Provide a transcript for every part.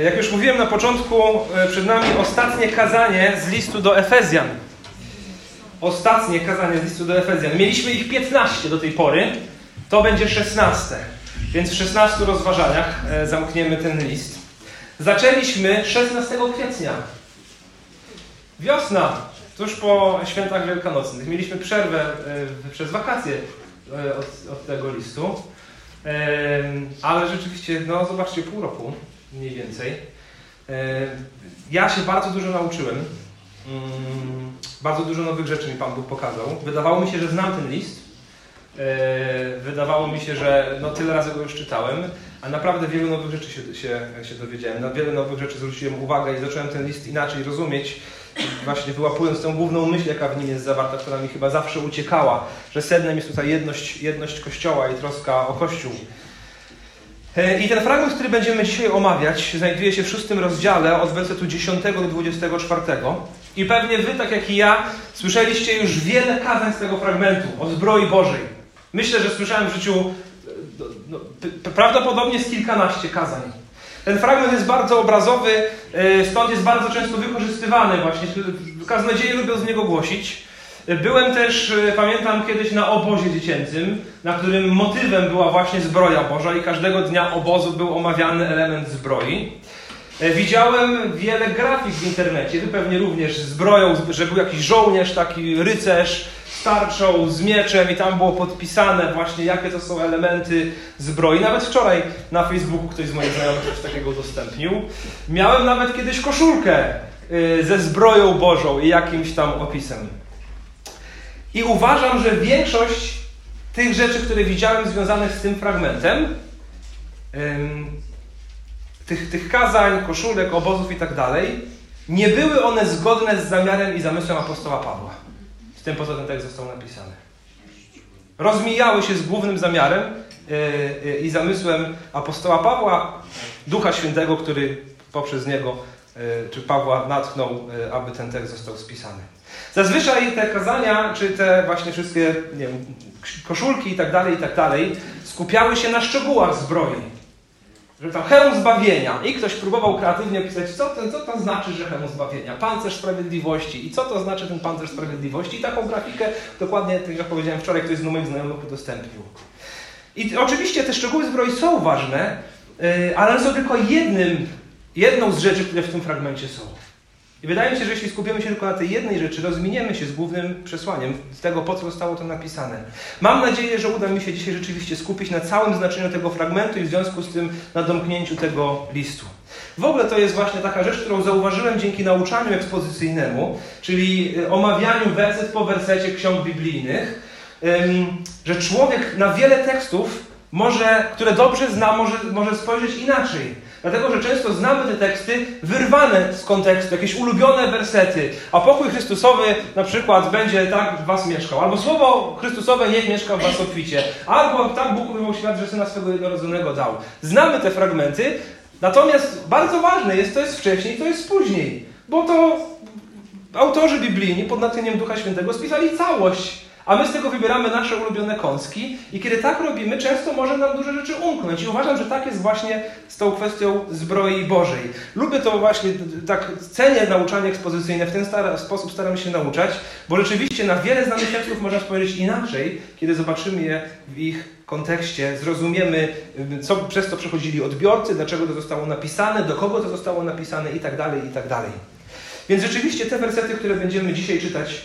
Jak już mówiłem na początku, e, przed nami ostatnie kazanie z listu do Efezjan. Ostatnie kazanie z listu do Efezjan. Mieliśmy ich 15 do tej pory, to będzie 16. Więc w 16 rozważaniach e, zamkniemy ten list. Zaczęliśmy 16 kwietnia. Wiosna, tuż po świętach wielkanocnych. Mieliśmy przerwę e, przez wakacje od, od tego listu. Ale rzeczywiście, no zobaczcie, pół roku mniej więcej. Ja się bardzo dużo nauczyłem. Mm, bardzo dużo nowych rzeczy mi Pan Bóg pokazał. Wydawało mi się, że znam ten list. Wydawało mi się, że no, tyle razy go już czytałem, a naprawdę wielu nowych rzeczy się, się, się dowiedziałem. Na wiele nowych rzeczy zwróciłem uwagę i zacząłem ten list inaczej rozumieć właśnie wyłapując tę główną myśl, jaka w nim jest zawarta, która mi chyba zawsze uciekała, że sednem jest tutaj jedność, jedność Kościoła i troska o Kościół. E, I ten fragment, który będziemy dzisiaj omawiać, znajduje się w szóstym rozdziale od wersetu 10 do 24. I pewnie wy, tak jak i ja, słyszeliście już wiele kazań z tego fragmentu, o zbroi Bożej. Myślę, że słyszałem w życiu no, no, prawdopodobnie z kilkanaście kazań. Ten fragment jest bardzo obrazowy, e, stąd jest bardzo często wykorzystywany właśnie. Kaznodzieje lubią z niego głosić. Byłem też, e, pamiętam kiedyś na obozie dziecięcym, na którym motywem była właśnie zbroja Boża i każdego dnia obozu był omawiany element zbroi. E, widziałem wiele grafik w internecie, wy pewnie również zbroją, że był jakiś żołnierz, taki rycerz, tarczą, z mieczem i tam było podpisane właśnie, jakie to są elementy zbroi. Nawet wczoraj na Facebooku ktoś z moich znajomych coś takiego udostępnił. Miałem nawet kiedyś koszulkę y, ze zbroją Bożą i jakimś tam opisem. I uważam, że większość tych rzeczy, które widziałem związanych z tym fragmentem, tych, tych kazań, koszulek, obozów i tak dalej, nie były one zgodne z zamiarem i zamysłem apostoła Pawła z tym, po co ten tekst został napisany. Rozmijały się z głównym zamiarem e, e, i zamysłem apostoła Pawła, Ducha Świętego, który poprzez niego, e, czy Pawła natchnął, aby ten tekst został spisany. Zazwyczaj te kazania, czy te właśnie wszystkie nie wiem, koszulki i tak dalej, i tak dalej, skupiały się na szczegółach zbroi że tam hełm zbawienia. I ktoś próbował kreatywnie opisać, co to, co to znaczy, że hełm zbawienia. Pancerz sprawiedliwości. I co to znaczy ten pancerz sprawiedliwości. I taką grafikę dokładnie, tak jak powiedziałem wczoraj, ktoś z moich znajomych udostępnił. I oczywiście te szczegóły zbroi są ważne, y, ale są tylko jednym, jedną z rzeczy, które w tym fragmencie są. I wydaje mi się, że jeśli skupimy się tylko na tej jednej rzeczy, rozminiemy się z głównym przesłaniem, z tego, po co zostało to napisane. Mam nadzieję, że uda mi się dzisiaj rzeczywiście skupić na całym znaczeniu tego fragmentu i w związku z tym na domknięciu tego listu. W ogóle to jest właśnie taka rzecz, którą zauważyłem dzięki nauczaniu ekspozycyjnemu, czyli y, omawianiu werset po wersecie ksiąg biblijnych, że człowiek na wiele tekstów może, które dobrze zna, może, może spojrzeć inaczej. Dlatego, że często znamy te teksty wyrwane z kontekstu, jakieś ulubione wersety, a pokój Chrystusowy na przykład będzie tak w was mieszkał, albo słowo Chrystusowe niech mieszka w was obficie, albo tak Bóg umiłował świat, że Syna swego jednorodzonego dał. Znamy te fragmenty, natomiast bardzo ważne jest, to jest wcześniej, to jest później, bo to autorzy biblijni pod natchnieniem Ducha Świętego spisali całość a my z tego wybieramy nasze ulubione kąski i kiedy tak robimy, często może nam duże rzeczy umknąć. I uważam, że tak jest właśnie z tą kwestią zbroi Bożej. Lubię to właśnie, tak cenię nauczanie ekspozycyjne, w ten sposób staram się nauczać, bo rzeczywiście na wiele znanych tekstów można spojrzeć inaczej, kiedy zobaczymy je w ich kontekście, zrozumiemy, co przez to przechodzili odbiorcy, dlaczego to zostało napisane, do kogo to zostało napisane i tak dalej, i tak dalej. Więc rzeczywiście te wersety, które będziemy dzisiaj czytać,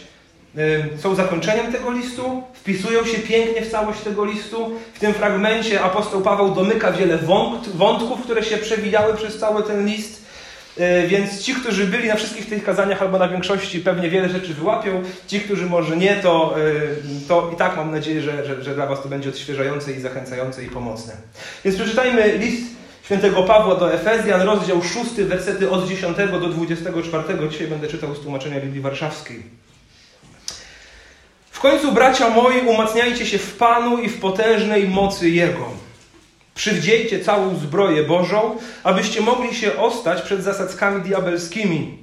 są zakończeniem tego listu, wpisują się pięknie w całość tego listu. W tym fragmencie apostoł Paweł domyka wiele wątków, które się przewijały przez cały ten list. E, więc ci, którzy byli na wszystkich tych kazaniach albo na większości, pewnie wiele rzeczy wyłapią. Ci, którzy może nie, to, e, to i tak mam nadzieję, że, że, że dla Was to będzie odświeżające i zachęcające i pomocne. Więc przeczytajmy list świętego Pawła do Efezjan, rozdział 6, wersety od 10 do 24. Dzisiaj będę czytał z tłumaczenia Biblii Warszawskiej. W końcu, bracia moi, umacniajcie się w Panu i w potężnej mocy Jego. Przywdziejcie całą zbroję Bożą, abyście mogli się ostać przed zasadzkami diabelskimi.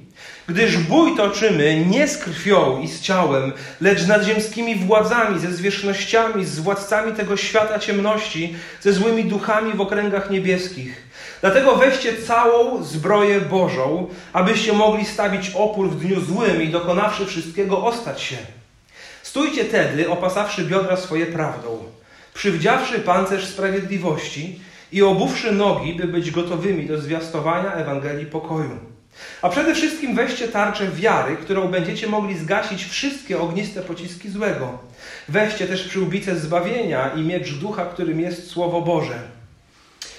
Gdyż bój toczymy nie z krwią i z ciałem, lecz z nadziemskimi władzami, ze zwierzchnościami, z władcami tego świata ciemności, ze złymi duchami w okręgach niebieskich. Dlatego weźcie całą zbroję Bożą, abyście mogli stawić opór w dniu złym i dokonawszy wszystkiego ostać się. Stójcie tedy, opasawszy biodra swoje prawdą, przywdziawszy pancerz sprawiedliwości i obuwszy nogi, by być gotowymi do zwiastowania Ewangelii pokoju. A przede wszystkim weźcie tarczę wiary, którą będziecie mogli zgasić wszystkie ogniste pociski złego. Weźcie też przyłbicę zbawienia i miecz ducha, którym jest Słowo Boże.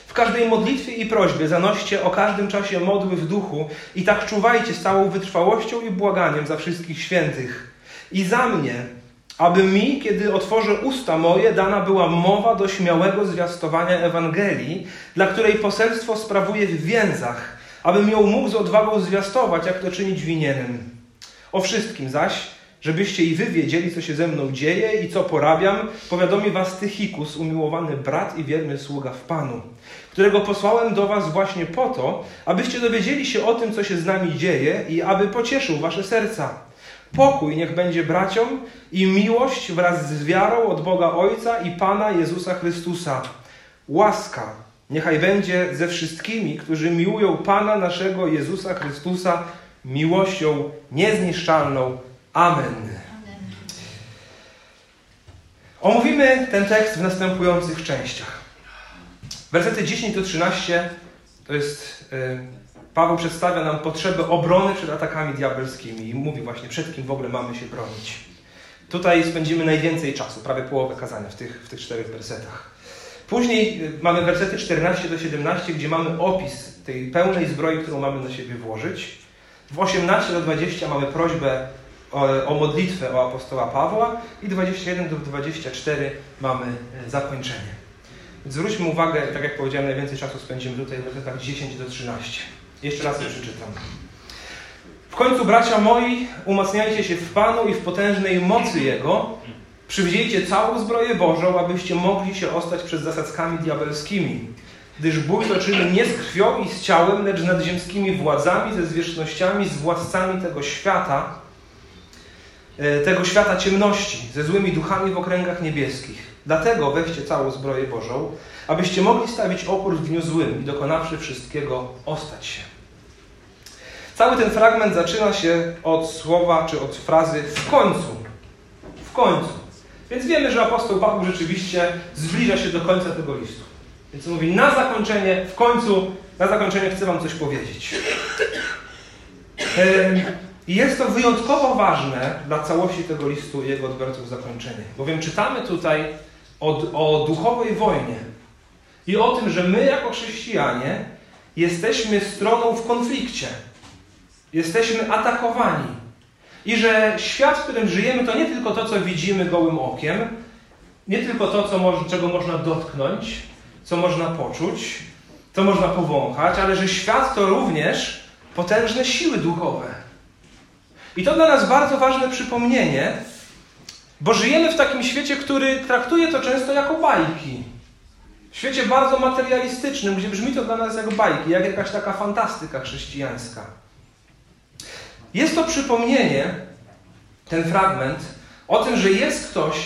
W każdej modlitwie i prośbie zanoście o każdym czasie modły w duchu i tak czuwajcie z całą wytrwałością i błaganiem za wszystkich świętych. I za mnie, aby mi, kiedy otworzę usta moje, dana była mowa do śmiałego zwiastowania Ewangelii, dla której poselstwo sprawuje w więzach, abym ją mógł z odwagą zwiastować, jak to czynić winienem. O wszystkim zaś, żebyście i wy wiedzieli, co się ze mną dzieje i co porabiam, powiadomi was Tychikus, umiłowany brat i wierny sługa w Panu, którego posłałem do was właśnie po to, abyście dowiedzieli się o tym, co się z nami dzieje i aby pocieszył wasze serca. Pokój niech będzie braciom i miłość wraz z wiarą od Boga Ojca i Pana Jezusa Chrystusa. Łaska niechaj będzie ze wszystkimi, którzy miłują Pana naszego Jezusa Chrystusa miłością niezniszczalną. Amen. Omówimy ten tekst w następujących częściach. Wersety 10 do 13 to jest y, Paweł przedstawia nam potrzebę obrony przed atakami diabelskimi i mówi właśnie, przed kim w ogóle mamy się bronić. Tutaj spędzimy najwięcej czasu, prawie połowę kazania w tych, w tych czterech wersetach. Później y, mamy wersety 14 do 17, gdzie mamy opis tej pełnej zbroi, którą mamy na siebie włożyć. W 18 do 20 mamy prośbę o, o modlitwę o apostoła Pawła i 21 do 24 mamy y, zakończenie. Zwróćmy uwagę, tak jak powiedziałem, najwięcej czasu spędzimy tutaj w wersetach 10 do 13. Jeszcze raz je przeczytam. W końcu, bracia moi, umacniajcie się w Panu i w potężnej mocy Jego. Przywdziejcie całą zbroję Bożą, abyście mogli się ostać przed zasadzkami diabelskimi. Gdyż bój toczymy nie z krwią i z ciałem, lecz nad ziemskimi władzami, ze zwierzchnościami, z władcami tego świata, e, tego świata ciemności, ze złymi duchami w okręgach niebieskich. Dlatego weźcie całą zbroję Bożą, abyście mogli stawić opór w dniu złym i dokonawszy wszystkiego ostać się. Cały ten fragment zaczyna się od słowa czy od frazy w końcu. W końcu. Więc wiemy, że apostoł Paweł rzeczywiście zbliża się do końca tego listu. Więc mówi na zakończenie, w końcu, na zakończenie chcę Wam coś powiedzieć. Jest to wyjątkowo ważne dla całości tego listu i jego odbiorców zakończenie. Bowiem czytamy tutaj o, o duchowej wojnie, i o tym, że my jako chrześcijanie jesteśmy stroną w konflikcie. Jesteśmy atakowani. I że świat, w którym żyjemy, to nie tylko to, co widzimy gołym okiem, nie tylko to, co czego można dotknąć, co można poczuć, co można powąchać, ale że świat to również potężne siły duchowe. I to dla nas bardzo ważne przypomnienie, bo żyjemy w takim świecie, który traktuje to często jako bajki. W świecie bardzo materialistycznym, gdzie brzmi to dla nas jak bajki, jak jakaś taka fantastyka chrześcijańska. Jest to przypomnienie, ten fragment, o tym, że jest ktoś,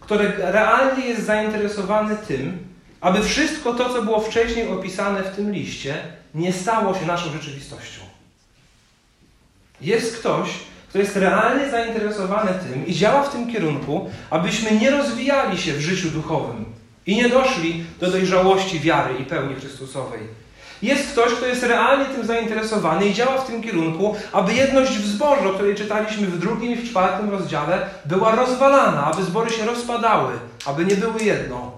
który realnie jest zainteresowany tym, aby wszystko to, co było wcześniej opisane w tym liście, nie stało się naszą rzeczywistością. Jest ktoś, kto jest realnie zainteresowany tym i działa w tym kierunku, abyśmy nie rozwijali się w życiu duchowym, i nie doszli do dojrzałości wiary i pełni Chrystusowej. Jest ktoś, kto jest realnie tym zainteresowany i działa w tym kierunku, aby jedność w zborze, o której czytaliśmy w drugim i w czwartym rozdziale, była rozwalana, aby zbory się rozpadały, aby nie były jedno.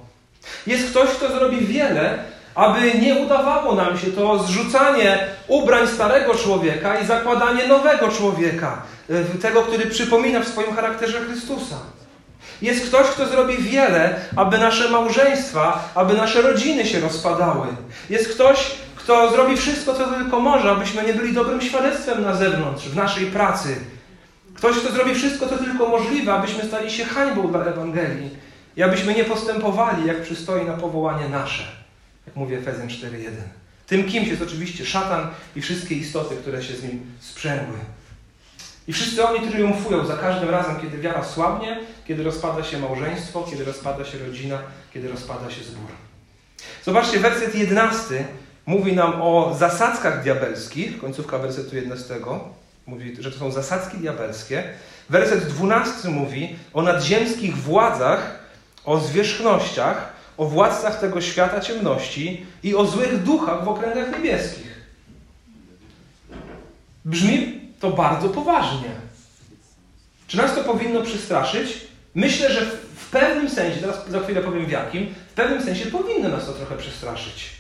Jest ktoś, kto zrobi wiele, aby nie udawało nam się to zrzucanie ubrań starego człowieka i zakładanie nowego człowieka, tego, który przypomina w swoim charakterze Chrystusa. Jest ktoś, kto zrobi wiele, aby nasze małżeństwa, aby nasze rodziny się rozpadały. Jest ktoś, kto zrobi wszystko, co tylko może, abyśmy nie byli dobrym świadectwem na zewnątrz, w naszej pracy. Ktoś, kto zrobi wszystko, co tylko możliwe, abyśmy stali się hańbą dla Ewangelii i abyśmy nie postępowali, jak przystoi na powołanie nasze. Jak mówi Efezjan 4.1. Tym kimś jest oczywiście szatan i wszystkie istoty, które się z nim sprzęgły. I wszyscy oni triumfują za każdym razem, kiedy wiara słabnie, kiedy rozpada się małżeństwo, kiedy rozpada się rodzina, kiedy rozpada się zbór. Zobaczcie, werset 11 mówi nam o zasadzkach diabelskich, końcówka wersetu 11 mówi, że to są zasadzki diabelskie. Werset 12 mówi o nadziemskich władzach, o zwierzchnościach, o władcach tego świata ciemności i o złych duchach w okręgach niebieskich. Brzmi to bardzo poważnie. Czy nas to powinno przestraszyć? Myślę, że w pewnym sensie, teraz za chwilę powiem w jakim, w pewnym sensie powinno nas to trochę przestraszyć.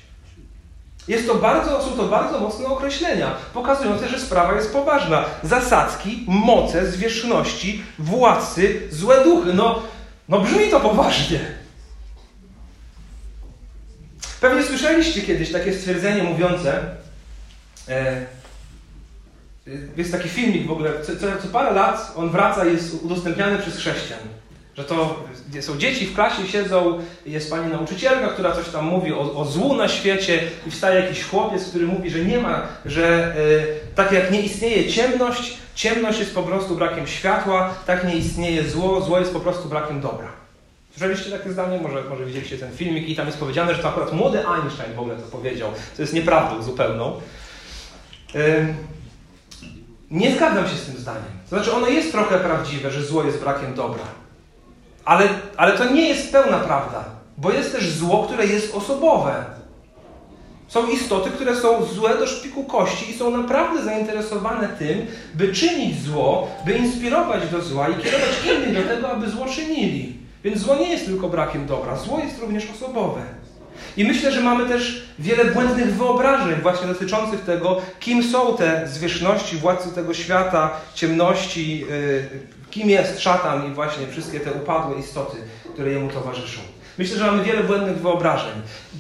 Jest to bardzo, są to bardzo mocne określenia, pokazujące, że sprawa jest poważna. Zasadzki, moce, zwierzchności, władcy, złe duchy. No, no brzmi to poważnie. Pewnie słyszeliście kiedyś takie stwierdzenie mówiące, e, jest taki filmik w ogóle, co, co, parę lat on wraca jest udostępniany przez chrześcijan. Że to są dzieci w klasie, siedzą, jest pani nauczycielka, która coś tam mówi o, o złu na świecie i wstaje jakiś chłopiec, który mówi, że nie ma, że y, tak jak nie istnieje ciemność, ciemność jest po prostu brakiem światła, tak nie istnieje zło, zło jest po prostu brakiem dobra. Słyszeliście takie zdanie? Może, może widzieliście ten filmik i tam jest powiedziane, że to akurat młody Einstein w ogóle to powiedział. To jest nieprawdą zupełną. Y, nie zgadzam się z tym zdaniem. To znaczy, ono jest trochę prawdziwe, że zło jest brakiem dobra. Ale, ale to nie jest pełna prawda, bo jest też zło, które jest osobowe. Są istoty, które są złe do szpiku kości i są naprawdę zainteresowane tym, by czynić zło, by inspirować do zła i kierować innych do tego, aby zło czynili. Więc zło nie jest tylko brakiem dobra, zło jest również osobowe. I myślę, że mamy też wiele błędnych wyobrażeń właśnie dotyczących tego, kim są te zwierzchności, władcy tego świata, ciemności, yy, kim jest szatan i właśnie wszystkie te upadłe istoty, które jemu towarzyszą. Myślę, że mamy wiele błędnych wyobrażeń.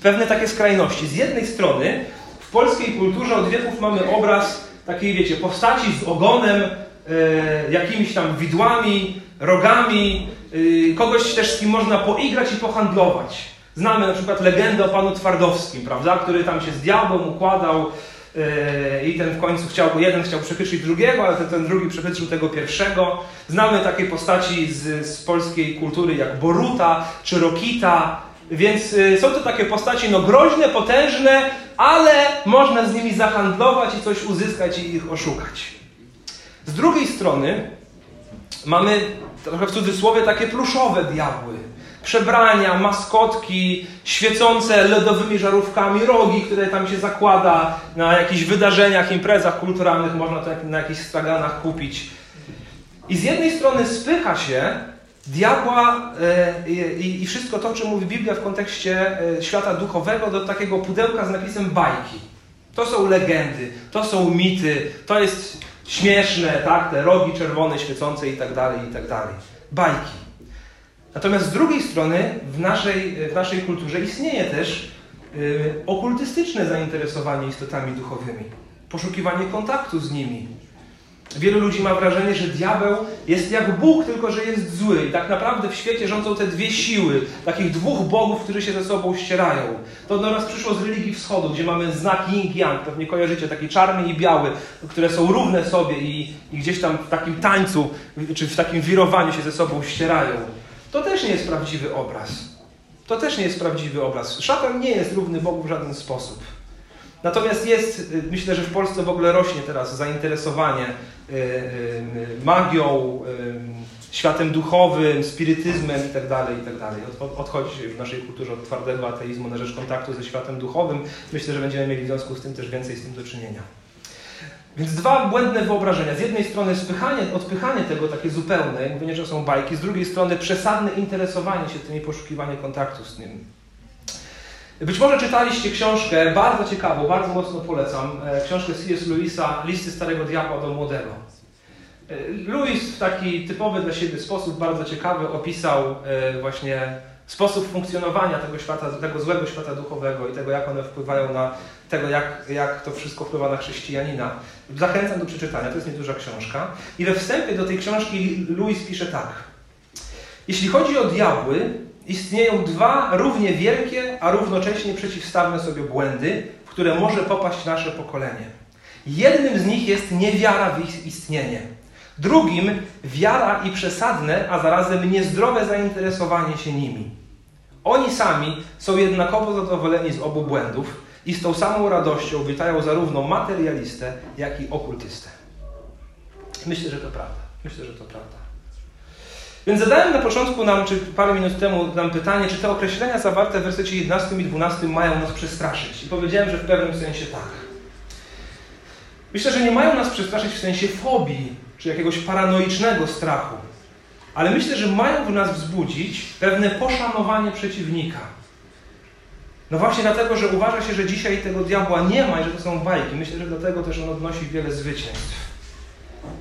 Pewne takie skrajności. Z jednej strony w polskiej kulturze od wieków mamy obraz takiej, wiecie, postaci z ogonem, yy, jakimiś tam widłami, rogami, yy, kogoś też z kim można poigrać i pohandlować. Znamy na przykład legendę o panu Twardowskim, prawda, który tam się z diabłem układał yy, i ten w końcu chciał, jeden chciał przechytrzyć drugiego, ale ten, ten drugi przechytrzył tego pierwszego. Znamy takie postaci z, z polskiej kultury jak Boruta czy Rokita, więc yy, są to takie postaci no groźne, potężne, ale można z nimi zahandlować i coś uzyskać i ich oszukać. Z drugiej strony mamy trochę w cudzysłowie takie pluszowe diabły przebrania, maskotki, świecące lodowymi żarówkami, rogi, które tam się zakłada na jakichś wydarzeniach, imprezach kulturalnych, można to na jakichś straganach kupić. I z jednej strony spycha się diabła e, i wszystko to, czym mówi Biblia w kontekście e, świata duchowego, do takiego pudełka z napisem bajki. To są legendy, to są mity, to jest śmieszne, tak? Te rogi czerwone, świecące i tak dalej, i tak dalej. Bajki. Natomiast z drugiej strony w naszej, w naszej kulturze istnieje też yy, okultystyczne zainteresowanie istotami duchowymi, poszukiwanie kontaktu z nimi. Wielu ludzi ma wrażenie, że diabeł jest jak Bóg, tylko że jest zły. I tak naprawdę w świecie rządzą te dwie siły, takich dwóch bogów, którzy się ze sobą ścierają. To do nas przyszło z religii wschodu, gdzie mamy znak yin-yang, pewnie kojarzycie, taki czarny i biały, które są równe sobie i, i gdzieś tam w takim tańcu, czy w takim wirowaniu się ze sobą ścierają. To też nie jest prawdziwy obraz. To też nie jest prawdziwy obraz. Szatan nie jest równy Bogu w żaden sposób. Natomiast jest, y, myślę, że w Polsce w ogóle rośnie teraz zainteresowanie y, y, magią, światem duchowym, spirytyzmem itd. Tak itd. Tak odchodzi się w naszej kulturze od twardego ateizmu na rzecz kontaktu ze światem duchowym. Myślę, że będziemy mieli w związku z tym też więcej z tym do czynienia. Więc dwa błędne wyobrażenia. Z jednej strony spychanie, odpychanie tego takie zupełne, mówienie, że są bajki, z drugiej strony przesadne interesowanie się tym i poszukiwanie kontaktu z tym. Być może czytaliście książkę, bardzo ciekawą, bardzo mocno polecam, e, książkę C.S. Lewisa, Listy Starego Diabła do Młodego. E, Lewis w taki typowy dla siebie sposób, bardzo ciekawy, opisał e, właśnie sposób funkcjonowania tego świata, tego złego świata duchowego i tego, jak one wpływają na tego, jak, jak to wszystko wpływa na chrześcijanina. Zachęcam do przeczytania, to jest nieduża książka. I we wstępie do tej książki Louis pisze tak. Jeśli chodzi o diabły, istnieją dwa równie wielkie, a równocześnie przeciwstawne sobie błędy, w które może popaść nasze pokolenie. Jednym z nich jest niewiara w ich istnienie. Drugim wiara i przesadne, a zarazem niezdrowe zainteresowanie się nimi. Oni sami są jednakowo zadowoleni z obu błędów, i z tą samą radością witają zarówno materialistę, jak i okultystę. Myślę, że to prawda. Myślę, że to prawda. Więc zadałem na początku nam, czy parę minut temu nam pytanie, czy te określenia zawarte w wersecie 11 i 12 mają nas przestraszyć. I powiedziałem, że w pewnym sensie tak. Myślę, że nie mają nas przestraszyć w sensie fobii, czy jakiegoś paranoicznego strachu. Ale myślę, że mają w nas wzbudzić pewne poszanowanie przeciwnika. No właśnie dlatego, że uważa się, że dzisiaj tego diabła nie ma i że to są bajki. Myślę, że dlatego też on odnosi wiele zwycięstw.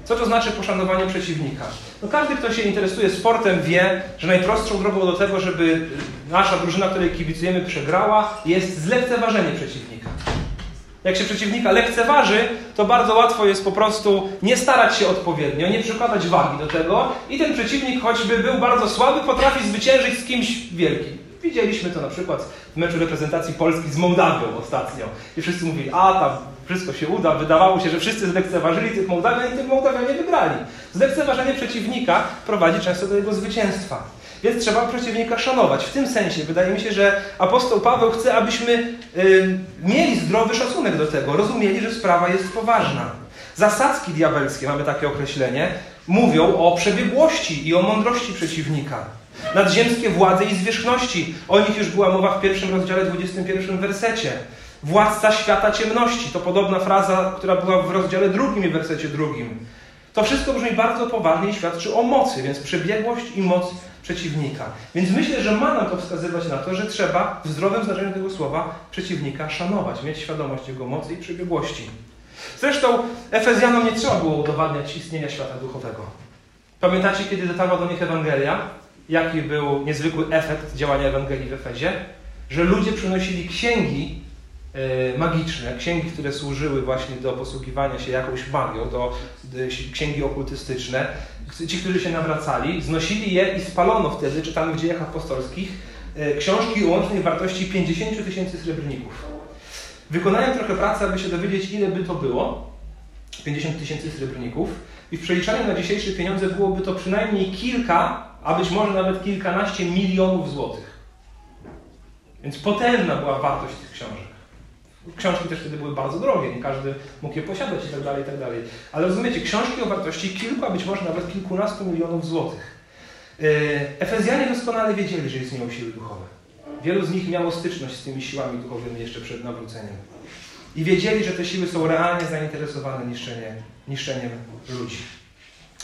Co to znaczy poszanowanie przeciwnika? No każdy, kto się interesuje sportem, wie, że najprostszą drogą do tego, żeby nasza drużyna, której kibicujemy, przegrała, jest zlekceważenie przeciwnika. Jak się przeciwnika lekceważy, to bardzo łatwo jest po prostu nie starać się odpowiednio, nie przykładać wagi do tego i ten przeciwnik, choćby był bardzo słaby, potrafi zwyciężyć z kimś wielkim. Widzieliśmy to na przykład w meczu reprezentacji Polski z Mołdawią ostatnio. I wszyscy mówili, a tam wszystko się uda. Wydawało się, że wszyscy zlekceważyli tych Mołdawian i tych Mołdawianie wygrali. Zlekceważenie przeciwnika prowadzi często do jego zwycięstwa. Więc trzeba przeciwnika szanować. W tym sensie wydaje mi się, że apostoł Paweł chce, abyśmy y, mieli zdrowy szacunek do tego, rozumieli, że sprawa jest poważna. Zasadzki diabelskie, mamy takie określenie, mówią o przebiegłości i o mądrości przeciwnika. Nadziemskie władze i zwierzchności. O nich już była mowa w pierwszym rozdziale, 21 wersecie. Władca świata ciemności. To podobna fraza, która była w rozdziale drugim i wersecie drugim. To wszystko brzmi bardzo poważnie i świadczy o mocy, więc przebiegłość i moc przeciwnika. Więc myślę, że ma nam to wskazywać na to, że trzeba w zdrowym znaczeniu tego słowa przeciwnika szanować, mieć świadomość jego mocy i przebiegłości. Zresztą Efezjanom nie trzeba było udowadniać istnienia świata duchowego. Pamiętacie, kiedy dotarła do nich Ewangelia? Jaki był niezwykły efekt działania Ewangelii w Efezie? Że ludzie przynosili księgi E, magiczne, księgi, które służyły właśnie do posługiwania się jakąś magią, to księgi okultystyczne. Ci, którzy się nawracali, znosili je i spalono wtedy, czytamy w dziejach apostolskich, e, książki o łącznej wartości 50 tysięcy srebrników. Wykonałem trochę pracy, aby się dowiedzieć, ile by to było. 50 tysięcy srebrników. I w przeliczaniu na dzisiejsze pieniądze byłoby to przynajmniej kilka, a być może nawet kilkanaście milionów złotych. Więc potężna była wartość tych książek. Książki też wtedy były bardzo drogie, nie każdy mógł je posiadać i tak dalej, i tak dalej. Ale rozumiecie, książki o wartości kilku, a być może nawet kilkunastu milionów złotych. E, Efezjanie doskonale wiedzieli, że istnieją siły duchowe. Wielu z nich miało styczność z tymi siłami duchowymi jeszcze przed nawróceniem. I wiedzieli, że te siły są realnie zainteresowane niszczeniem, niszczeniem ludzi.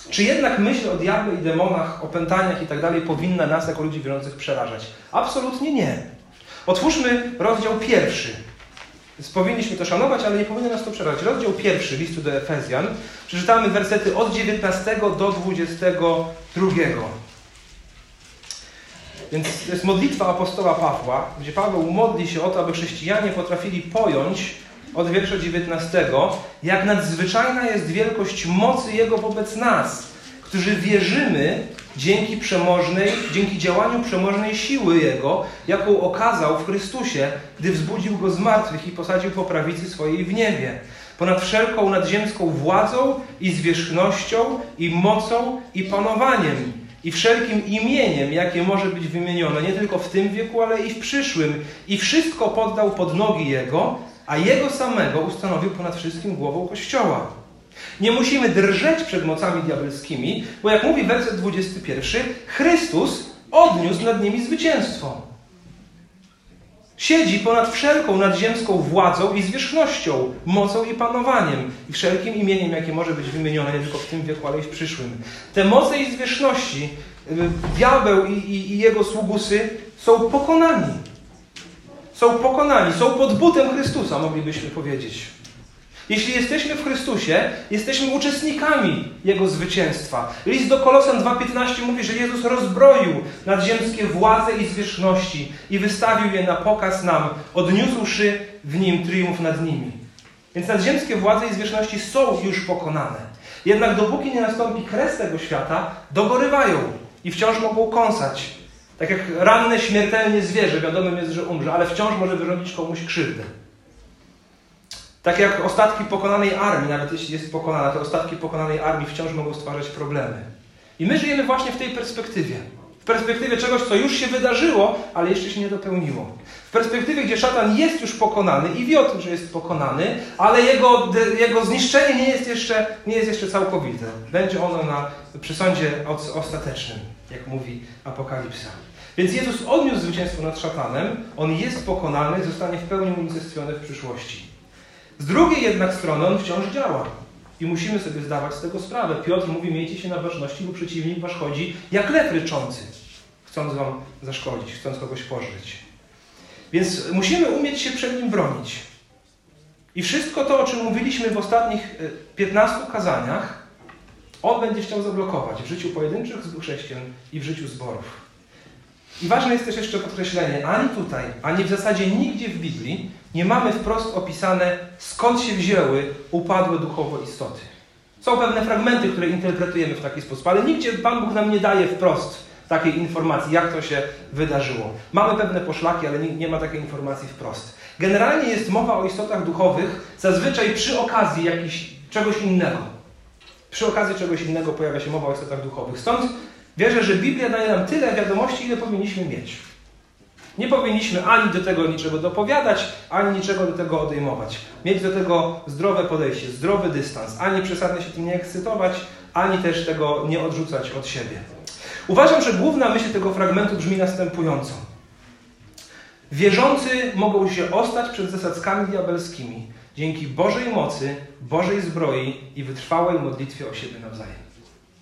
Czy jednak myśl o diable i demonach, opętaniach i tak dalej powinna nas jako ludzi wierzących przerażać? Absolutnie nie. Otwórzmy rozdział pierwszy więc powinniśmy to szanować, ale nie powinno nas to przerażać. Rozdział pierwszy listu do Efezjan. Przeczytamy wersety od 19 do 22. Więc to jest modlitwa apostoła Pawła, gdzie Paweł modli się o to, aby chrześcijanie potrafili pojąć od wiersza 19, jak nadzwyczajna jest wielkość mocy Jego wobec nas, którzy wierzymy dzięki przemożnej, dzięki działaniu przemożnej siły Jego, jaką okazał w Chrystusie, gdy wzbudził Go z martwych i posadził po prawicy swojej w niebie. Ponad wszelką nadziemską władzą i zwierzchnością i mocą i panowaniem i wszelkim imieniem, jakie może być wymienione, nie tylko w tym wieku, ale i w przyszłym. I wszystko poddał pod nogi Jego, a Jego samego ustanowił ponad wszystkim głową Kościoła nie musimy drżeć przed mocami diabelskimi, bo jak mówi werset 21, Chrystus odniósł nad nimi zwycięstwo. Siedzi ponad wszelką nadziemską władzą i zwierzchnością, mocą i panowaniem i wszelkim imieniem, jakie może być wymienione nie tylko w tym wieku, ale i w przyszłym. Te moce i zwierzchności, y, diabeł i, i, i jego sługusy są pokonani. Są pokonani, są pod butem Chrystusa, moglibyśmy powiedzieć. Jeśli jesteśmy w Chrystusie, jesteśmy uczestnikami Jego zwycięstwa. List do Kolosan 2.15 mówi, że Jezus rozbroił nadziemskie władze i zwierzchności i wystawił je na pokaz nam, odniósłszy w Nim triumf nad nimi. Więc nadziemskie władze i zwierzchności są już pokonane. Jednak dopóki nie nastąpi kres tego świata, dogorywają i wciąż mogą kąsać. Tak jak ranne śmiertelnie zwierzę, wiadomo jest, że umrze, ale wciąż może wyrządzić komuś krzywdę. Tak jak ostatki pokonanej armii, nawet jeśli jest pokonana, te ostatki pokonanej armii wciąż mogą stwarzać problemy. I my żyjemy właśnie w tej perspektywie. W perspektywie czegoś, co już się wydarzyło, ale jeszcze się nie dopełniło. Perspektywie, gdzie szatan jest już pokonany i wie o tym, że jest pokonany, ale jego, jego zniszczenie nie jest, jeszcze, nie jest jeszcze całkowite. Będzie ono na przysądzie ostatecznym, jak mówi Apokalipsa. Więc Jezus odniósł zwycięstwo nad szatanem, on jest pokonany, zostanie w pełni unicestwiony w przyszłości. Z drugiej jednak strony on wciąż działa. I musimy sobie zdawać z tego sprawę. Piotr mówi, miejcie się na ważności, bo przeciwnik wasz chodzi jak lew ryczący, chcąc wam zaszkodzić, chcąc kogoś pożyć. Więc musimy umieć się przed nim bronić. I wszystko to, o czym mówiliśmy w ostatnich 15 e, kazaniach, on będzie chciał zablokować w życiu pojedynczych chrześcijan i w życiu zborów. I ważne jest też jeszcze podkreślenie, ani tutaj, ani w zasadzie nigdzie w Biblii nie mamy wprost opisane, skąd się wzięły upadłe duchowo istoty. Są pewne fragmenty, które interpretujemy w taki sposób, ale nigdzie Pan Bóg nam nie daje wprost takiej informacji, jak to się wydarzyło. Mamy pewne poszlaki, ale nie, nie ma takiej informacji wprost. Generalnie jest mowa o istotach duchowych, zazwyczaj przy okazji jakiś, czegoś innego. Przy okazji czegoś innego pojawia się mowa o istotach duchowych. Stąd wierzę, że Biblia daje nam tyle wiadomości, ile powinniśmy mieć. Nie powinniśmy ani do tego niczego dopowiadać, ani niczego do tego odejmować. Mieć do tego zdrowe podejście, zdrowy dystans, ani przesadnie się tym nie ekscytować, ani też tego nie odrzucać od siebie. Uważam, że główna myśl tego fragmentu brzmi następująco. Wierzący mogą się ostać przed zasadzkami diabelskimi dzięki Bożej mocy, Bożej zbroi i wytrwałej modlitwie o siebie nawzajem.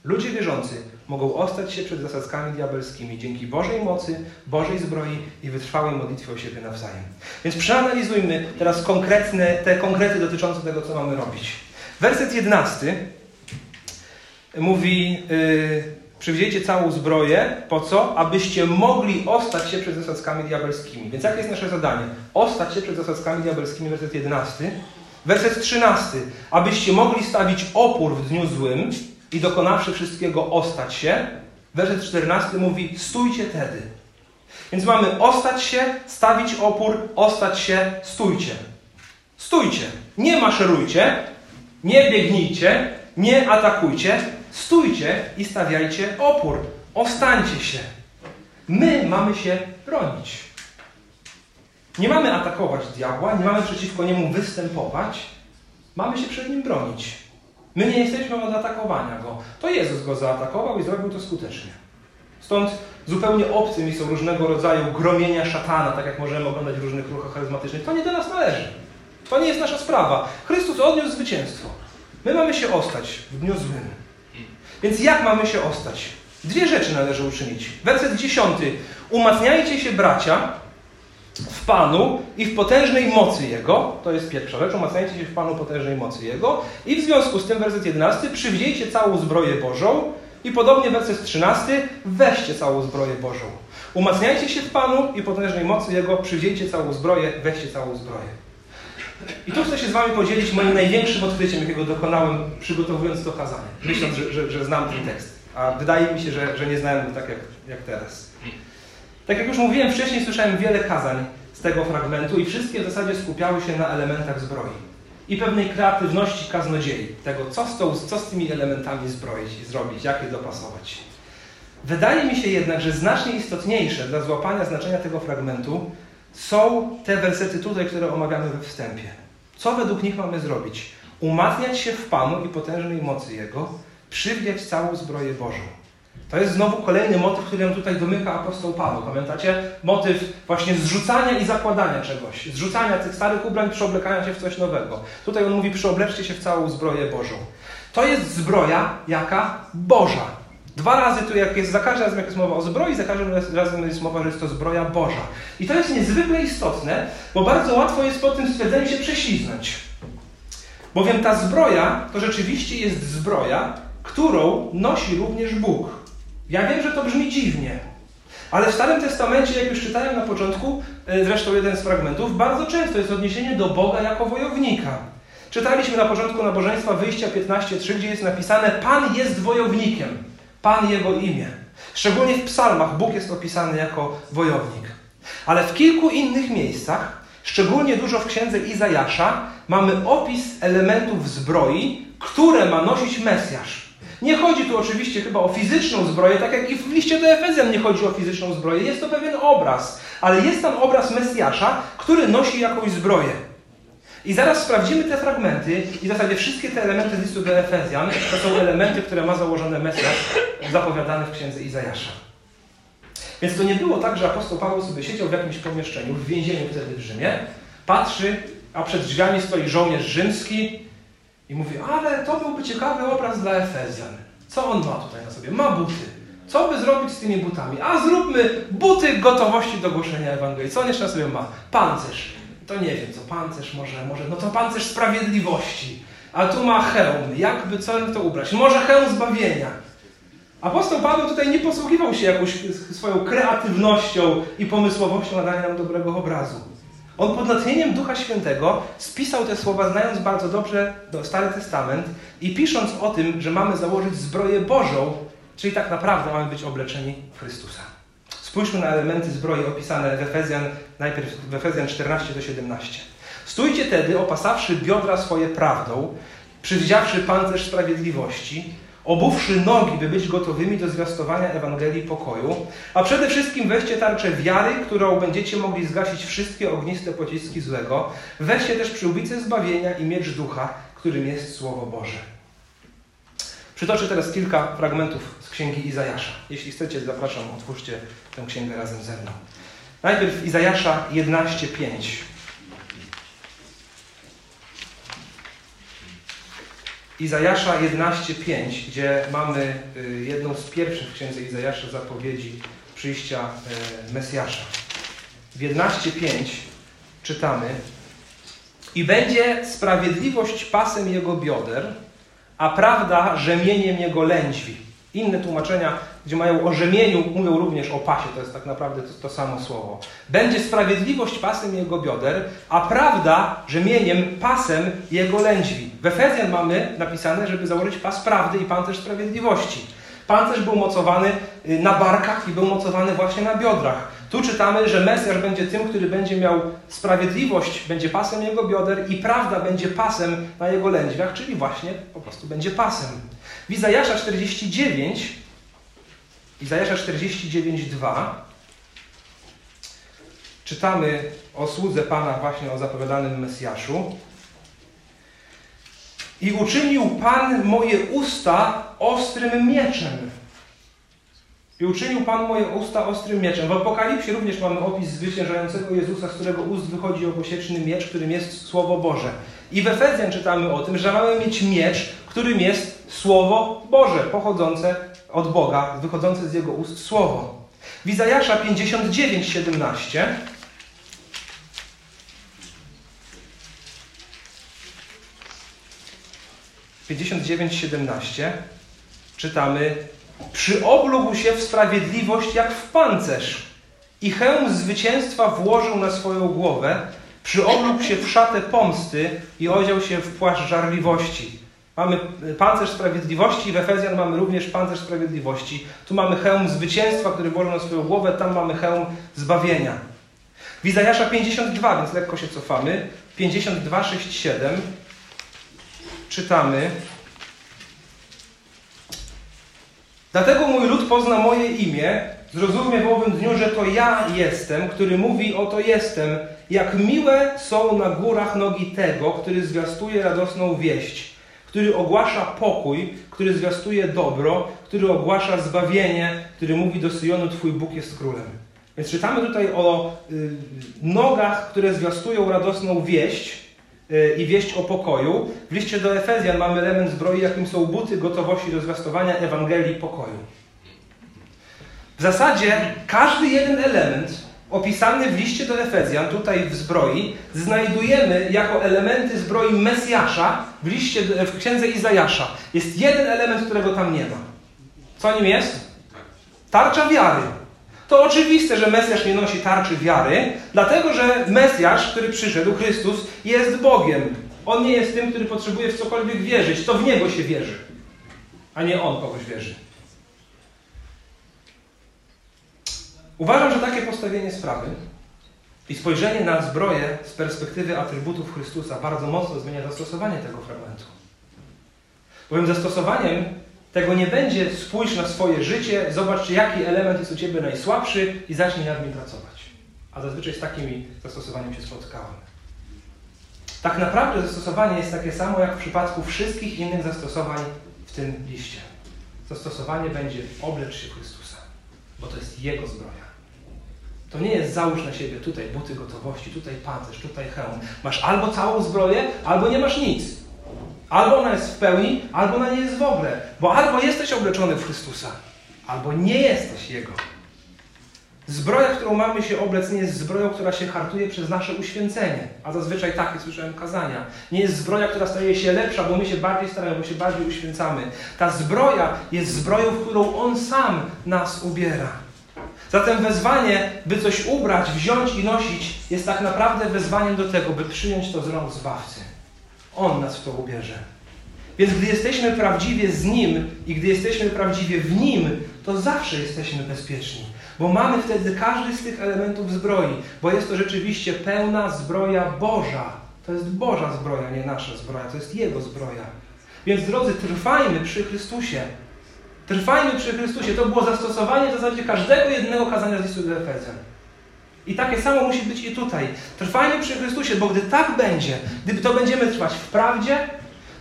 Ludzie wierzący mogą ostać się przed zasadzkami diabelskimi dzięki Bożej mocy, Bożej zbroi i wytrwałej modlitwie o siebie nawzajem. Więc przeanalizujmy teraz konkretne, te konkrety dotyczące tego, co mamy robić. Werset 11 mówi: yy, Przywdziejcie całą zbroję, po co? Abyście mogli ostać się przed zasadzkami diabelskimi. Więc jakie jest nasze zadanie? Ostać się przed zasadzkami diabelskimi, werset 11. Werset 13. Abyście mogli stawić opór w dniu złym, i dokonawszy wszystkiego ostać się. Werset 14 mówi: stójcie tedy. Więc mamy ostać się, stawić opór, ostać się, stójcie. Stójcie. Nie maszerujcie, nie biegnijcie, nie atakujcie. Stójcie i stawiajcie opór. Ostańcie się. My mamy się bronić. Nie mamy atakować diabła, nie mamy przeciwko niemu występować. Mamy się przed nim bronić. My nie jesteśmy od atakowania go. To Jezus go zaatakował i zrobił to skutecznie. Stąd zupełnie obcym mi są różnego rodzaju gromienia szatana, tak jak możemy oglądać w różnych ruchach charyzmatycznych. To nie do nas należy. To nie jest nasza sprawa. Chrystus odniósł zwycięstwo. My mamy się ostać w dniu złym. Więc jak mamy się ostać? Dwie rzeczy należy uczynić. Werset dziesiąty. Umacniajcie się, bracia, w Panu i w potężnej mocy Jego. To jest pierwsza rzecz. Umacniajcie się w Panu potężnej mocy Jego. I w związku z tym, werset 11, przywdziejcie całą zbroję Bożą. I podobnie werset 13, weźcie całą zbroję Bożą. Umacniajcie się w Panu i potężnej mocy Jego, przywdziejcie całą zbroję, weźcie całą zbroję. I tu chcę się z Wami podzielić moim największym odkryciem, jakiego dokonałem, przygotowując to kazanie, myśląc, że, że, że znam ten tekst. A wydaje mi się, że, że nie znałem go tak jak, jak teraz. Tak jak już mówiłem wcześniej, słyszałem wiele kazań z tego fragmentu i wszystkie w zasadzie skupiały się na elementach zbroi i pewnej kreatywności kaznodziei, tego co z, tą, co z tymi elementami zbroić i zrobić, jak je dopasować. Wydaje mi się jednak, że znacznie istotniejsze dla złapania znaczenia tego fragmentu są te wersety tutaj, które omawiamy we wstępie. Co według nich mamy zrobić? Umacniać się w Panu i potężnej mocy Jego, przywdziać całą zbroję Bożą. To jest znowu kolejny motyw, który nam tutaj domyka apostoł Paweł. Pamiętacie? Motyw właśnie zrzucania i zakładania czegoś. Zrzucania tych starych ubrań, przeoblekania się w coś nowego. Tutaj on mówi, przeobleczcie się w całą zbroję Bożą. To jest zbroja jaka? Boża. Dwa razy tu, jak jest, za każdym razem jak jest mowa o zbroi, za każdym razem jest mowa, że jest to zbroja Boża. I to jest niezwykle istotne, bo bardzo łatwo jest po tym stwierdzeniu się prześliznąć. Bowiem ta zbroja to rzeczywiście jest zbroja, którą nosi również Bóg. Ja wiem, że to brzmi dziwnie, ale w Starym Testamencie, jak już czytałem na początku, e, zresztą jeden z fragmentów, bardzo często jest odniesienie do Boga jako wojownika. Czytaliśmy na początku nabożeństwa Wyjścia 15.3, gdzie jest napisane Pan jest wojownikiem, Pan Jego imię. Szczególnie w psalmach Bóg jest opisany jako wojownik. Ale w kilku innych miejscach, szczególnie dużo w księdze Izajasza, mamy opis elementów zbroi, które ma nosić Mesjasz. Nie chodzi tu oczywiście chyba o fizyczną zbroję, tak jak i w liście do Efezjan nie chodzi o fizyczną zbroję. Jest to pewien obraz, ale jest tam obraz Mesjasza, który nosi jakąś zbroję. I zaraz sprawdzimy te fragmenty i w zasadzie wszystkie te elementy listu do Efezjan to są elementy, które ma założone Mesjasz zapowiadane w księdze Izajasza. Więc to nie było tak, że apostoł Paweł sobie siedział w jakimś pomieszczeniu, w więzieniu wtedy w Rzymie, patrzy, a przed drzwiami stoi żołnierz rzymski i mówi, ale to byłby ciekawy obraz dla Efezjan. Co on ma tutaj na sobie? Ma buty. Co by zrobić z tymi butami? A zróbmy buty gotowości do głoszenia Ewangelii. Co on jeszcze na sobie ma? Pancerz. To nie wiem, co pancerz może, może, no to pancerz sprawiedliwości. A tu ma hełm. Jakby co to ubrać? Może hełm zbawienia. Apostoł Paweł tutaj nie posługiwał się jakąś swoją kreatywnością i pomysłowością nadania nam dobrego obrazu. On pod natchnieniem Ducha Świętego spisał te słowa, znając bardzo dobrze Stary Testament i pisząc o tym, że mamy założyć zbroję Bożą, czyli tak naprawdę mamy być obleczeni w Chrystusa. Spójrzmy na elementy zbroi opisane w Efezjan, najpierw w Efezjan 14 do 17. Stójcie tedy, opasawszy biodra swoje prawdą, przywdziawszy pancerz sprawiedliwości, obuwszy nogi, by być gotowymi do zwiastowania Ewangelii pokoju, a przede wszystkim weźcie tarczę wiary, którą będziecie mogli zgasić wszystkie ogniste pociski złego. Weźcie też przyłbicę zbawienia i miecz ducha, którym jest Słowo Boże. Przytoczę teraz kilka fragmentów z księgi Izajasza. Jeśli chcecie, zapraszam, otwórzcie tę księgę razem ze mną. Najpierw Izajasza 11:5. Izajasza 11:5, gdzie mamy y, jedną z pierwszych w księdze Izajasza zapowiedzi przyjścia y, Mesjasza. W 11:5 czytamy: I będzie sprawiedliwość pasem jego bioder, a prawda rzemieniem jego lędźwi. Inne tłumaczenia, gdzie mają o rzemieniu, mówią również o pasie, to jest tak naprawdę to, to, samo słowo. Będzie sprawiedliwość pasem jego bioder, a prawda rzemieniem pasem jego lędźwi. W Efezjan mamy napisane, żeby założyć pas prawdy i pancerz sprawiedliwości. Pancerz był mocowany y, na barkach i był mocowany właśnie na biodrach. Tu czytamy, że Mesjasz będzie tym, który będzie miał sprawiedliwość, będzie pasem jego bioder i prawda będzie pasem na jego lędźwiach, czyli właśnie po prostu będzie pasem. W Izajasza 49, Izajasza 49,2 czytamy o słudze Pana właśnie o zapowiadanym Mesjaszu. I uczynił Pan moje usta ostrym mieczem. I uczynił Pan moje usta ostrym mieczem. W Apokalipsie również mamy opis zwyciężającego Jezusa, z którego ust wychodzi obosieczny miecz, którym jest Słowo Boże. I w Efezjan czytamy o tym, że mamy mieć miecz, którym jest Słowo Boże, pochodzące od Boga, wychodzące z Jego ust Słowo. W Izajasza 59, 17 59:17 czytamy Przyoblógł się w sprawiedliwość jak w pancerz i hełm zwycięstwa włożył na swoją głowę, przyoblógł się w szatę pomsty i odział się w płaszcz żarliwości. Mamy pancerz sprawiedliwości, w Efezjan mamy również pancerz sprawiedliwości. Tu mamy hełm zwycięstwa, który włożył na swoją głowę, tam mamy hełm zbawienia. W Izajasza 52, więc lekko się cofamy. 52, 6, 7 czytamy Dlatego mój lud pozna moje imię, zrozumie w owym dniu, że to ja jestem, który mówi oto jestem. Jak miłe są na górach nogi tego, który zwiastuje radosną wieść, który ogłasza pokój, który zwiastuje dobro, który ogłasza zbawienie, który mówi do Syjonu, Twój Bóg jest królem. Więc czytamy tutaj o y, nogach, które zwiastują radosną wieść, i wieść o pokoju. W liście do Efezjan mamy element zbroi, jakim są buty gotowości do zwiastowania Ewangelii pokoju. W zasadzie każdy jeden element opisany w liście do Efezjan, tutaj w zbroi, znajdujemy jako elementy zbroi Mesjasza w, liście, w księdze Izajasza. Jest jeden element, którego tam nie ma. Co nim jest? Tarcza wiary. To oczywiste, że Mesjasz nie nosi tarczy wiary, dlatego że Mesjasz, który przyszedł, Chrystus, jest Bogiem. On nie jest tym, który potrzebuje w cokolwiek wierzyć. To w Niego się wierzy, a nie On kogoś wierzy. Uważam, że takie postawienie sprawy i spojrzenie na zbroję z perspektywy atrybutów Chrystusa bardzo mocno zmienia zastosowanie tego fragmentu. Bowiem zastosowaniem tego nie będzie spójrz na swoje życie, zobacz, jaki element jest u Ciebie najsłabszy i zacznij nad nim pracować. A zazwyczaj z takimi zastosowaniami się spotkałem. Tak naprawdę zastosowanie jest takie samo jak w przypadku wszystkich innych zastosowań w tym liście. Zastosowanie będzie oblecz się Chrystusa, bo to jest Jego zbroja. To nie jest załóż na siebie tutaj buty gotowości, tutaj pancerz, tutaj hełm. Masz albo całą zbroję, albo nie masz nic. Albo ona jest w pełni, albo ona nie jest w ogóle. Bo albo jesteś obleczony w Chrystusa, albo nie jesteś Jego. Zbroja, którą mamy się oblec, nie jest zbroją, która się hartuje przez nasze uświęcenie. A zazwyczaj takie słyszałem kazania. Nie jest zbroja, która staje się lepsza, bo my się bardziej staramy, bo się bardziej uświęcamy. Ta zbroja jest zbroją, w którą On sam nas ubiera. Zatem wezwanie, by coś ubrać, wziąć i nosić, jest tak naprawdę wezwaniem do tego, by przyjąć to z rąk Zbawcy. On nas w to ubierze. Więc gdy jesteśmy prawdziwie z Nim i gdy jesteśmy prawdziwie w Nim, to zawsze jesteśmy bezpieczni. Bo mamy wtedy każdy z tych elementów zbroi, bo jest to rzeczywiście pełna zbroja Boża. To jest Boża zbroja, nie nasza zbroja, to jest Jego zbroja. Więc drodzy, trwajmy przy Chrystusie. Trwajmy przy Chrystusie. To było zastosowanie w zasadzie każdego jednego kazania z listu do Efezjan. I takie samo musi być i tutaj. Trwajmy przy Chrystusie, bo gdy tak będzie, gdy to będziemy trwać w prawdzie,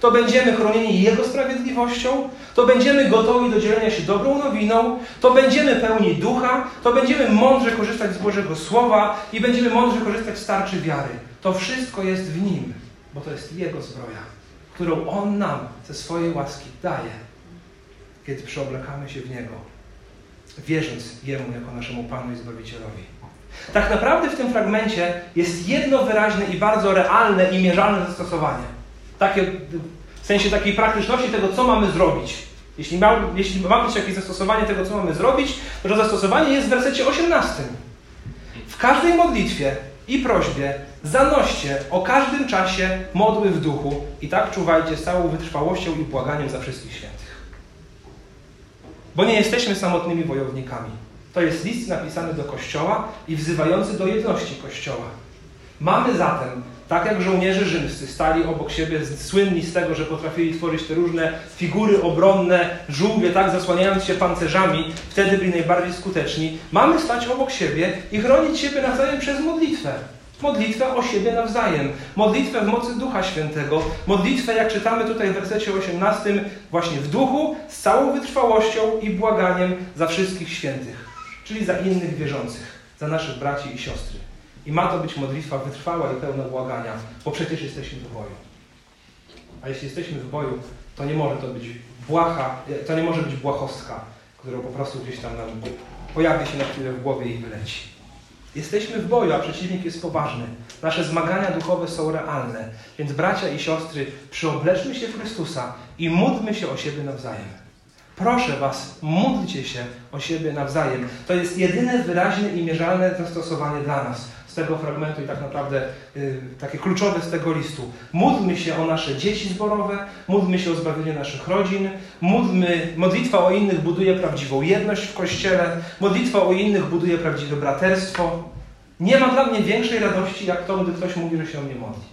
to będziemy chronieni Jego sprawiedliwością, to będziemy gotowi do dzielenia się dobrą nowiną, to będziemy pełni ducha, to będziemy mądrze korzystać z Bożego Słowa i będziemy mądrze korzystać z tarczy wiary. To wszystko jest w Nim, bo to jest Jego zbroja, którą On nam ze swojej łaski daje, kiedy przeoblekamy się w Niego, wierząc Jemu jako naszemu Panu i Zbawicielowi. Tak naprawdę w tym fragmencie jest jedno wyraźne i bardzo realne i mierzalne zastosowanie. Takie, w sensie takiej praktyczności tego, co mamy zrobić. Jeśli ma, jeśli ma być jakieś zastosowanie tego, co mamy zrobić, to to zastosowanie jest w wersecie 18. W każdej modlitwie i prośbie zanoście o każdym czasie modły w duchu i tak czuwajcie z całą wytrwałością i błaganiem za wszystkich świętych. Bo nie jesteśmy samotnymi wojownikami. To jest list napisany do Kościoła i wzywający do jedności Kościoła. Mamy zatem, tak jak żołnierze rzymscy stali obok siebie, słynni z tego, że potrafili tworzyć te różne figury obronne, żółwie, tak, zasłaniając się pancerzami, wtedy byli najbardziej skuteczni, mamy stać obok siebie i chronić siebie nawzajem przez modlitwę. Modlitwę o siebie nawzajem. Modlitwę w mocy Ducha Świętego. Modlitwę, jak czytamy tutaj w wersecie 18, właśnie w duchu, z całą wytrwałością i błaganiem za wszystkich świętych czyli za innych wierzących, za naszych braci i siostry. I ma to być modlitwa wytrwała i pełna błagania, bo przecież jesteśmy w boju. A jeśli jesteśmy w boju, to nie może to być błaha, to nie może być błahostka, która po prostu gdzieś tam nam pojawi się na chwilę w głowie i wyleci. Jesteśmy w boju, a przeciwnik jest poważny. Nasze zmagania duchowe są realne. Więc bracia i siostry, przyobleczmy się w Chrystusa i módlmy się o siebie nawzajem. Proszę Was, módlcie się o siebie nawzajem. To jest jedyne wyraźne i mierzalne zastosowanie dla nas z tego fragmentu i tak naprawdę y, takie kluczowe z tego listu. Módlmy się o nasze dzieci zborowe, módlmy się o zbawienie naszych rodzin, módlmy, modlitwa o innych buduje prawdziwą jedność w Kościele, modlitwa o innych buduje prawdziwe braterstwo. Nie ma dla mnie większej radości, jak to, gdy ktoś mówi, że się o mnie modli.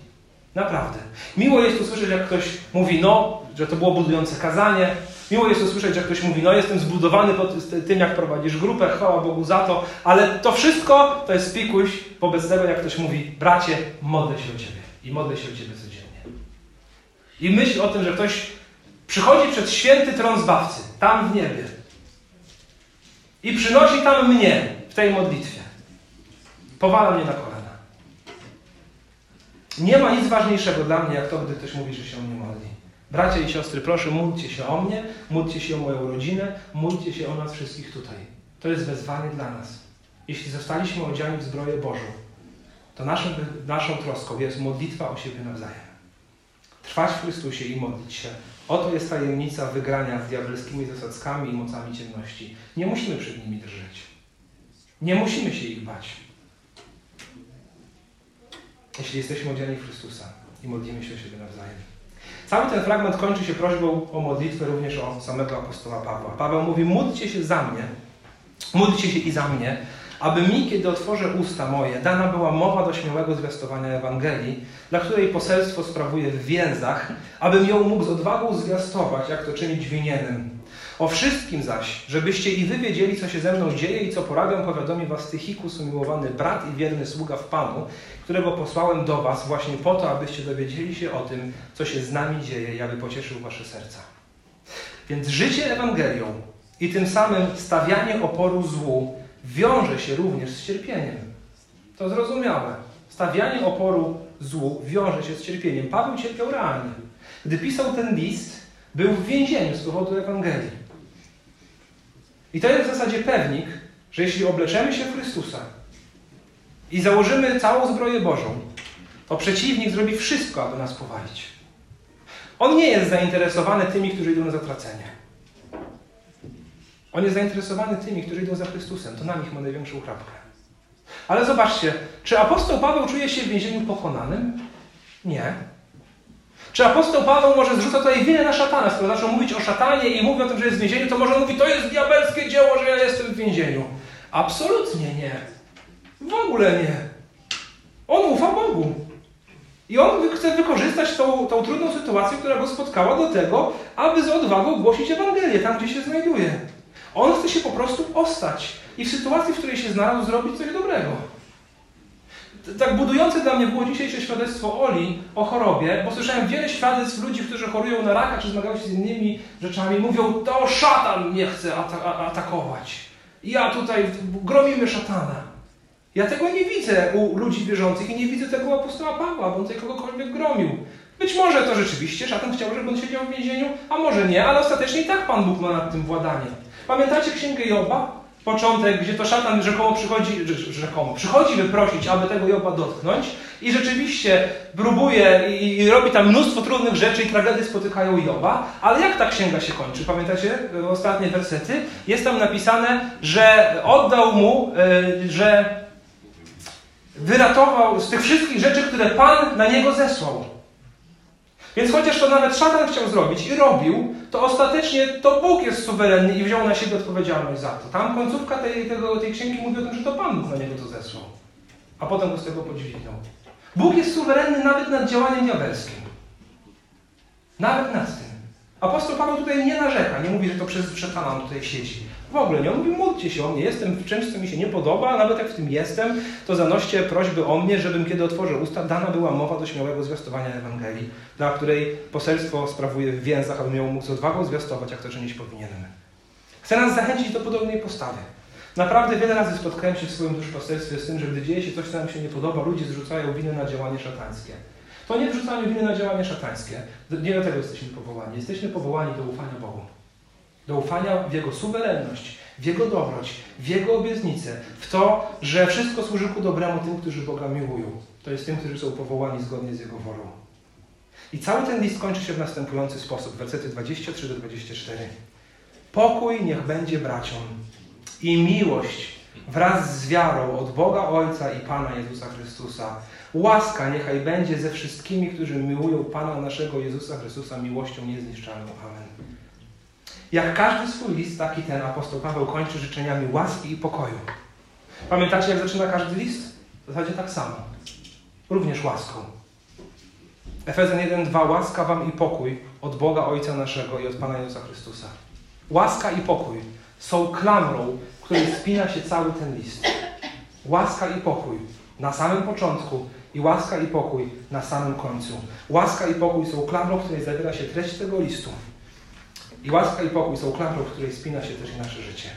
Naprawdę. Miło jest usłyszeć, jak ktoś mówi, no, że to było budujące kazanie, Miło jest usłyszeć, że ktoś mówi, no jestem zbudowany pod tym, jak prowadzisz grupę, chwała Bogu za to, ale to wszystko to jest pikuś wobec tego, jak ktoś mówi, bracie, modlę się o Ciebie i modlę się o Ciebie codziennie. I myśl o tym, że ktoś przychodzi przed święty tron Zbawcy, tam w niebie i przynosi tam mnie w tej modlitwie. Powala mnie na kolana. Nie ma nic ważniejszego dla mnie, jak to, gdy ktoś mówi, że się o mnie modli. Bracia i siostry, proszę, módlcie się o mnie, módlcie się o moją rodzinę, módlcie się o nas wszystkich tutaj. To jest wezwanie dla nas. Jeśli zostaliśmy odziani w zbroję Bożą, to naszą, naszą troską jest modlitwa o siebie nawzajem. Trwać w Chrystusie i modlić się. Oto jest tajemnica wygrania z diabelskimi zasadzkami i mocami ciemności. Nie musimy przed nimi drżeć. Nie musimy się ich bać. Jeśli jesteśmy odziani w Chrystusa i modlimy się o siebie nawzajem. Cały ten fragment kończy się prośbą o modlitwę również o samego apostoła Pawła. Paweł mówi, módlcie się za mnie, módlcie się i za mnie, aby mi, kiedy otworzę usta moje, dana była mowa do śmiałego zwiastowania Ewangelii, dla której poselstwo sprawuję w więzach, abym ją mógł z odwagą zwiastować, jak to czynić winienem. O wszystkim zaś, żebyście i wy wiedzieli, co się ze mną dzieje i co porabiam, powiadomi was Tychikus, umiłowany brat i wierny sługa w Panu, którego posłałem do was właśnie po to, abyście dowiedzieli się o tym, co się z nami dzieje i aby pocieszył wasze serca. Więc życie Ewangelią i tym samym stawianie oporu złu wiąże się również z cierpieniem. To zrozumiałe. Stawianie oporu złu wiąże się z cierpieniem. Paweł cierpiał realnie. Gdy pisał ten list, był w więzieniu z powodu Ewangelii. I to jest w zasadzie pewnik, że jeśli obleczemy się w Chrystusa i założymy całą zbroję Bożą, to przeciwnik zrobi wszystko, aby nas powalić. On nie jest zainteresowany tymi, którzy idą na zatracenie. On jest zainteresowany tymi, którzy idą za Chrystusem. To na nich ma największą chrapkę. Ale zobaczcie, czy apostoł Paweł czuje się w więzieniu pokonanym? Nie. Czy apostoł Paweł może zrzuca tutaj winę na szatana? Skoro zaczął mówić o szatanie i mówi o tym, że jest w więzieniu, to może mówi, to jest diabelskie dzieło, że ja jestem w więzieniu. Absolutnie nie. W ogóle nie. On ufa Bogu. I on chce wykorzystać tą, tą trudną sytuację, która go spotkała do tego, aby z odwagą głosić Ewangelię tam, gdzie się znajduje. On chce się po prostu ostać i w sytuacji, w której się znalazł, zrobić coś dobrego. Tak budujące dla mnie było dzisiejsze świadectwo Oli o chorobie, bo słyszałem wiele świadectw ludzi, którzy chorują na raka czy zmagają się z innymi rzeczami. Mówią, to szatan mnie chce atakować. Ja tutaj gromimy szatana. Ja tego nie widzę u ludzi wierzących i nie widzę tego u apostoła Pawła, bo on tutaj kogokolwiek gromił. Być może to rzeczywiście szatan chciał, żeby on siedział w więzieniu, a może nie, ale ostatecznie i tak Pan Bóg ma nad tym władanie. Pamiętacie księgę Joba? Początek, gdzie to szatan rzekomo przychodzi, rzekomo, przychodzi wyprosić, aby tego Joba dotknąć i rzeczywiście próbuje i, i robi tam mnóstwo trudnych rzeczy i tragedie spotykają Joba, ale jak ta księga się kończy? Pamiętacie ostatnie wersety? Jest tam napisane, że oddał mu, yy, że wyratował z tych wszystkich rzeczy, które Pan na niego zesłał. Więc chociaż to nawet szatan chciał zrobić i robił, to ostatecznie to Bóg jest suwerenny i wziął na siebie odpowiedzialność za to. Tam końcówka tej, tego, tej księgi mówi o tym, że to Pan Bóg na niego to zesłał. A potem go z tego podźwignął. Bóg jest suwerenny nawet nad działaniem diabelskim. Nawet nad tym. Apostoł Paweł tutaj nie narzeka, nie mówi, że to przez szatana tutaj siedzi. W ogóle nie. On mówi, módlcie się o mnie, jestem w czymś, co mi się nie podoba, a nawet jak w tym jestem, to zanoście prośby o mnie, żebym kiedy otworzę usta, dana była mowa do śmiałego zwiastowania Ewangelii, dla której poselstwo sprawuje w więzach, abym ją mógł z odwagą zwiastować, jak to czynić powinienem. Chcę nas zachęcić do podobnej postawy. Naprawdę wiele razy spotkałem się w swoim duszpasterstwie z tym, że gdy dzieje się coś, co nam się nie podoba, ludzie zrzucają winę na działanie szatańskie. To nie wrzucanie winy na działanie szatańskie. Nie do tego jesteśmy powołani. Jesteśmy powołani do ufania Bogu do ufania w Jego suwerenność, w Jego dobroć, w Jego obietnicę, w to, że wszystko służy ku dobremu tym, którzy Boga miłują. To jest tym, którzy są powołani zgodnie z Jego wolą. I cały ten list kończy się w następujący sposób, wersety 23 do 24. Pokój niech będzie braciom i miłość wraz z wiarą od Boga Ojca i Pana Jezusa Chrystusa. Łaska niechaj będzie ze wszystkimi, którzy miłują Pana naszego Jezusa Chrystusa miłością niezniszczalną. Amen. Jak każdy swój list, taki ten apostoł Paweł kończy życzeniami łaski i pokoju. Pamiętacie, jak zaczyna każdy list? W zasadzie tak samo. Również łaską. Efezjan 1:2 Łaska wam i pokój od Boga Ojca naszego i od Pana Jezusa Chrystusa. Łaska i pokój są klamrą, której spina się cały ten list. Łaska i pokój na samym początku i łaska i pokój na samym końcu. Łaska i pokój są klamrą, w której zawiera się treść tego listu. I łaska i pokój są klamrą, w której spina się też i nasze życie.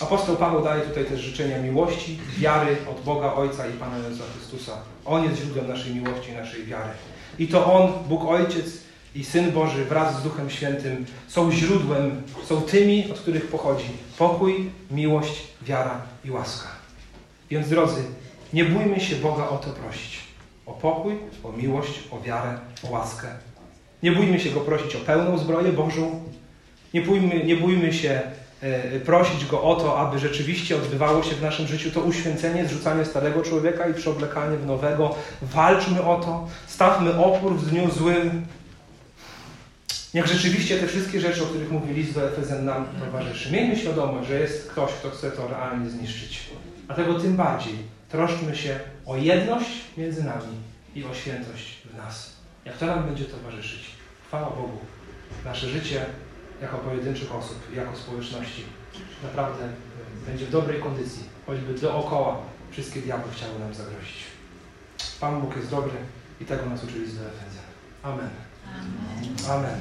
Apostoł Paweł daje tutaj też życzenia miłości, wiary od Boga Ojca i Pana Jezusa Chrystusa. On jest źródłem naszej miłości i naszej wiary. I to On, Bóg Ojciec i Syn Boży wraz z Duchem Świętym są źródłem, są tymi, od których pochodzi pokój, miłość, wiara i łaska. Więc drodzy, nie bójmy się Boga o to prosić. O pokój, o miłość, o wiarę, o łaskę nie bójmy się Go prosić o pełną zbroję Bożą. Nie bójmy, nie bójmy się e, prosić Go o to, aby rzeczywiście odbywało się w naszym życiu to uświęcenie, zrzucanie starego człowieka i przeoblekanie w nowego. Walczmy o to, stawmy opór w dniu złym. Niech rzeczywiście te wszystkie rzeczy, o których mówi list do Efezjan nam towarzyszy. Miejmy świadomość, że jest ktoś, kto chce to realnie zniszczyć. Dlatego tym bardziej troszczmy się o jedność między nami i o świętość w nas. Jak to nam będzie towarzyszyć? Chwała Bogu. Nasze życie jako pojedynczych osób, jako społeczności naprawdę będzie w dobrej kondycji, choćby dookoła wszystkie diabły chciały nam zagrozić. Pan Bóg jest dobry i tego nas uczyli z Efezjan. Amen. Amen.